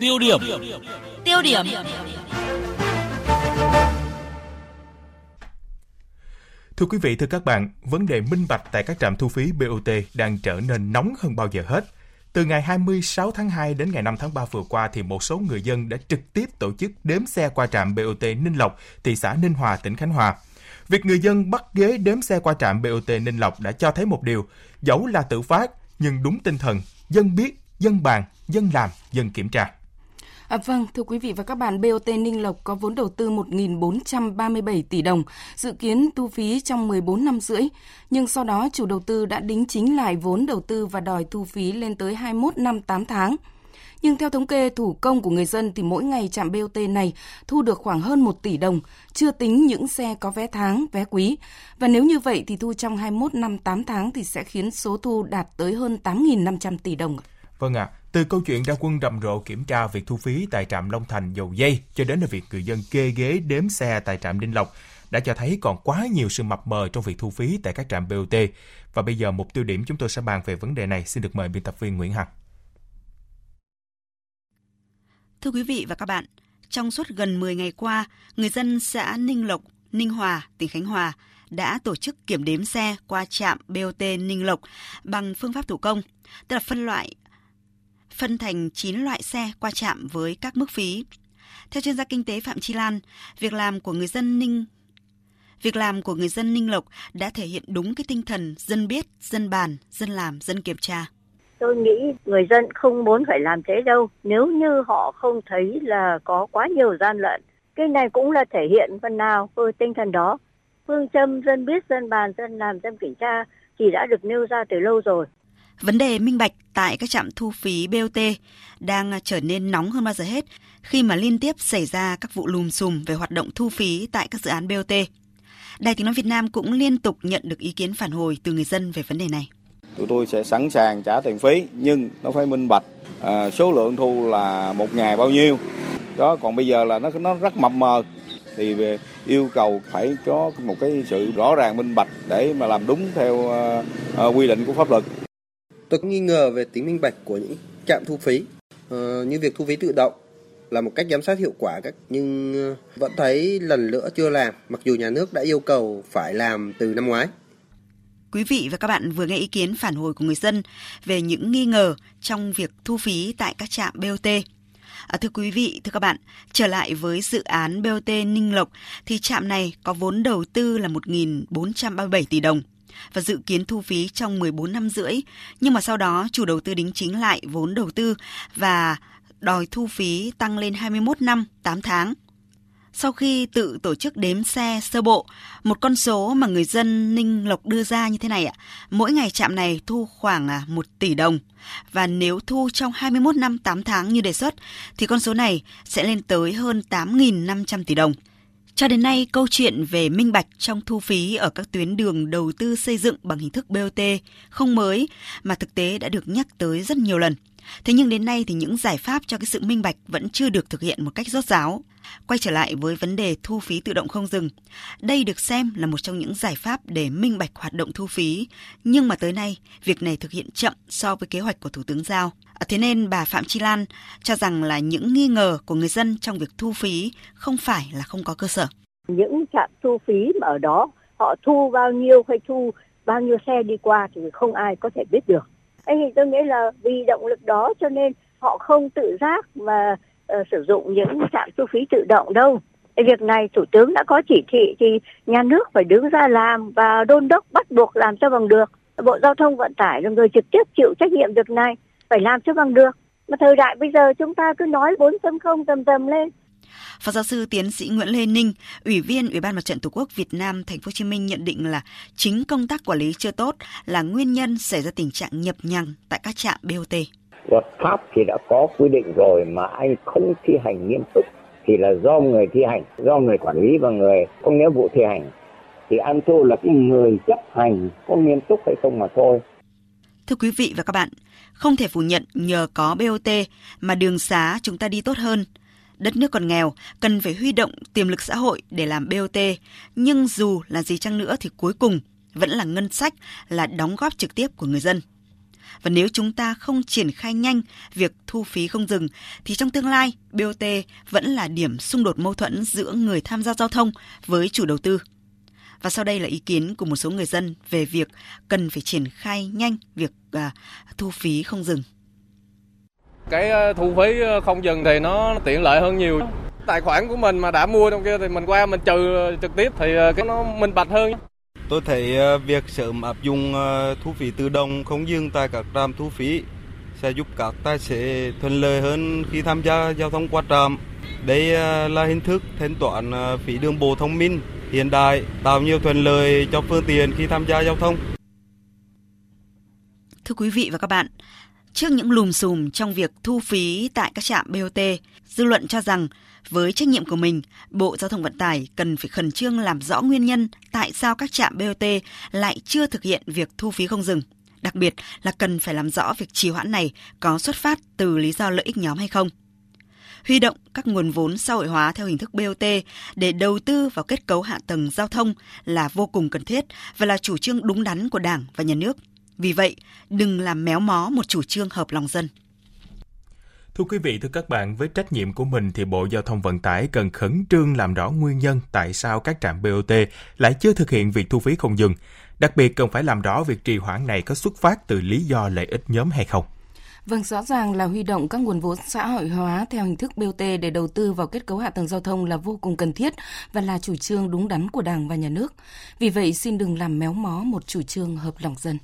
Tiêu điểm. Tiêu điểm. Thưa quý vị, thưa các bạn, vấn đề minh bạch tại các trạm thu phí BOT đang trở nên nóng hơn bao giờ hết. Từ ngày 26 tháng 2 đến ngày 5 tháng 3 vừa qua thì một số người dân đã trực tiếp tổ chức đếm xe qua trạm BOT Ninh Lộc, thị xã Ninh Hòa, tỉnh Khánh Hòa. Việc người dân bắt ghế đếm xe qua trạm BOT Ninh Lộc đã cho thấy một điều, dẫu là tự phát nhưng đúng tinh thần, dân biết, dân bàn, dân làm, dân kiểm tra. À, vâng, thưa quý vị và các bạn, BOT Ninh Lộc có vốn đầu tư 1.437 tỷ đồng, dự kiến thu phí trong 14 năm rưỡi. Nhưng sau đó chủ đầu tư đã đính chính lại vốn đầu tư và đòi thu phí lên tới 21 năm 8 tháng. Nhưng theo thống kê thủ công của người dân thì mỗi ngày trạm BOT này thu được khoảng hơn 1 tỷ đồng, chưa tính những xe có vé tháng, vé quý. Và nếu như vậy thì thu trong 21 năm 8 tháng thì sẽ khiến số thu đạt tới hơn 8.500 tỷ đồng. Vâng ạ, à, từ câu chuyện ra quân rầm rộ kiểm tra việc thu phí tại trạm Long Thành dầu dây cho đến là việc người dân kê ghế đếm xe tại trạm Đinh Lộc đã cho thấy còn quá nhiều sự mập mờ trong việc thu phí tại các trạm BOT. Và bây giờ một tiêu điểm chúng tôi sẽ bàn về vấn đề này. Xin được mời biên tập viên Nguyễn Hằng. Thưa quý vị và các bạn, trong suốt gần 10 ngày qua, người dân xã Ninh Lộc, Ninh Hòa, tỉnh Khánh Hòa đã tổ chức kiểm đếm xe qua trạm BOT Ninh Lộc bằng phương pháp thủ công, tức là phân loại phân thành 9 loại xe qua trạm với các mức phí. Theo chuyên gia kinh tế Phạm Chi Lan, việc làm của người dân Ninh Việc làm của người dân Ninh Lộc đã thể hiện đúng cái tinh thần dân biết, dân bàn, dân làm, dân kiểm tra. Tôi nghĩ người dân không muốn phải làm thế đâu nếu như họ không thấy là có quá nhiều gian lận. Cái này cũng là thể hiện phần nào với tinh thần đó. Phương châm dân biết, dân bàn, dân làm, dân kiểm tra chỉ đã được nêu ra từ lâu rồi. Vấn đề minh bạch tại các trạm thu phí BOT đang trở nên nóng hơn bao giờ hết khi mà liên tiếp xảy ra các vụ lùm xùm về hoạt động thu phí tại các dự án BOT. Đài Tiếng Nói Việt Nam cũng liên tục nhận được ý kiến phản hồi từ người dân về vấn đề này. Tụi tôi sẽ sẵn sàng trả tiền phí nhưng nó phải minh bạch. À, số lượng thu là một ngày bao nhiêu. Đó còn bây giờ là nó nó rất mập mờ thì về yêu cầu phải có một cái sự rõ ràng minh bạch để mà làm đúng theo uh, uh, quy định của pháp luật. Tôi nghi ngờ về tính minh bạch của những trạm thu phí uh, như việc thu phí tự động là một cách giám sát hiệu quả các nhưng ờ, vẫn thấy lần nữa chưa làm mặc dù nhà nước đã yêu cầu phải làm từ năm ngoái. Quý vị và các bạn vừa nghe ý kiến phản hồi của người dân về những nghi ngờ trong việc thu phí tại các trạm BOT. À, thưa quý vị, thưa các bạn, trở lại với dự án BOT Ninh Lộc thì trạm này có vốn đầu tư là 1.437 tỷ đồng và dự kiến thu phí trong 14 năm rưỡi. Nhưng mà sau đó chủ đầu tư đính chính lại vốn đầu tư và đòi thu phí tăng lên 21 năm 8 tháng. Sau khi tự tổ chức đếm xe sơ bộ, một con số mà người dân Ninh Lộc đưa ra như thế này ạ. Mỗi ngày trạm này thu khoảng à, 1 tỷ đồng. Và nếu thu trong 21 năm 8 tháng như đề xuất, thì con số này sẽ lên tới hơn 8.500 tỷ đồng. Cho đến nay, câu chuyện về minh bạch trong thu phí ở các tuyến đường đầu tư xây dựng bằng hình thức BOT không mới mà thực tế đã được nhắc tới rất nhiều lần. Thế nhưng đến nay thì những giải pháp cho cái sự minh bạch vẫn chưa được thực hiện một cách rốt ráo. Quay trở lại với vấn đề thu phí tự động không dừng. Đây được xem là một trong những giải pháp để minh bạch hoạt động thu phí, nhưng mà tới nay việc này thực hiện chậm so với kế hoạch của Thủ tướng giao. À, thế nên bà Phạm Chi Lan cho rằng là những nghi ngờ của người dân trong việc thu phí không phải là không có cơ sở. Những trạm thu phí mà ở đó họ thu bao nhiêu hay thu bao nhiêu xe đi qua thì không ai có thể biết được. Anh thì tôi nghĩ là vì động lực đó cho nên họ không tự giác mà uh, sử dụng những trạm thu phí tự động đâu. Việc này Thủ tướng đã có chỉ thị thì nhà nước phải đứng ra làm và đôn đốc bắt buộc làm cho bằng được. Bộ Giao thông Vận tải là người trực tiếp chịu trách nhiệm việc này phải làm cho bằng được. Mà thời đại bây giờ chúng ta cứ nói 4.0 tầm tầm lên. Phó giáo sư tiến sĩ Nguyễn Lê Ninh, Ủy viên Ủy ban Mặt trận Tổ quốc Việt Nam Thành phố Hồ Chí Minh nhận định là chính công tác quản lý chưa tốt là nguyên nhân xảy ra tình trạng nhập nhằng tại các trạm BOT. Luật pháp thì đã có quy định rồi mà anh không thi hành nghiêm túc thì là do người thi hành, do người quản lý và người có nghĩa vụ thi hành. Thì ăn thua là cái người chấp hành có nghiêm túc hay không mà thôi. Thưa quý vị và các bạn, không thể phủ nhận nhờ có BOT mà đường xá chúng ta đi tốt hơn. Đất nước còn nghèo, cần phải huy động tiềm lực xã hội để làm BOT, nhưng dù là gì chăng nữa thì cuối cùng vẫn là ngân sách, là đóng góp trực tiếp của người dân. Và nếu chúng ta không triển khai nhanh việc thu phí không dừng thì trong tương lai BOT vẫn là điểm xung đột mâu thuẫn giữa người tham gia giao thông với chủ đầu tư. Và sau đây là ý kiến của một số người dân về việc cần phải triển khai nhanh việc uh, thu phí không dừng. Cái ờ, thu phí ờ, không dừng thì nó tiện lợi hơn nhiều. Tài khoản của mình mà đã mua trong kia thì mình qua mình trừ trực tiếp thì cái nó minh bạch hơn. Tôi thấy việc sớm áp dụng thu phí tự động không dừng tại các trạm thu phí sẽ giúp các tài xế thuận lợi hơn khi tham gia giao thông qua trạm. Đây là hình thức thanh toán phí đường bộ thông minh hiện đại, tạo nhiều thuận lợi cho phương tiện khi tham gia giao thông. Thưa quý vị và các bạn, trước những lùm xùm trong việc thu phí tại các trạm BOT, dư luận cho rằng với trách nhiệm của mình, Bộ Giao thông Vận tải cần phải khẩn trương làm rõ nguyên nhân tại sao các trạm BOT lại chưa thực hiện việc thu phí không dừng. Đặc biệt là cần phải làm rõ việc trì hoãn này có xuất phát từ lý do lợi ích nhóm hay không huy động các nguồn vốn xã hội hóa theo hình thức BOT để đầu tư vào kết cấu hạ tầng giao thông là vô cùng cần thiết và là chủ trương đúng đắn của Đảng và Nhà nước. Vì vậy, đừng làm méo mó một chủ trương hợp lòng dân. Thưa quý vị, thưa các bạn, với trách nhiệm của mình thì Bộ Giao thông Vận tải cần khẩn trương làm rõ nguyên nhân tại sao các trạm BOT lại chưa thực hiện việc thu phí không dừng. Đặc biệt cần phải làm rõ việc trì hoãn này có xuất phát từ lý do lợi ích nhóm hay không. Vâng, rõ ràng là huy động các nguồn vốn xã hội hóa theo hình thức BOT để đầu tư vào kết cấu hạ tầng giao thông là vô cùng cần thiết và là chủ trương đúng đắn của Đảng và Nhà nước. Vì vậy, xin đừng làm méo mó một chủ trương hợp lòng dân.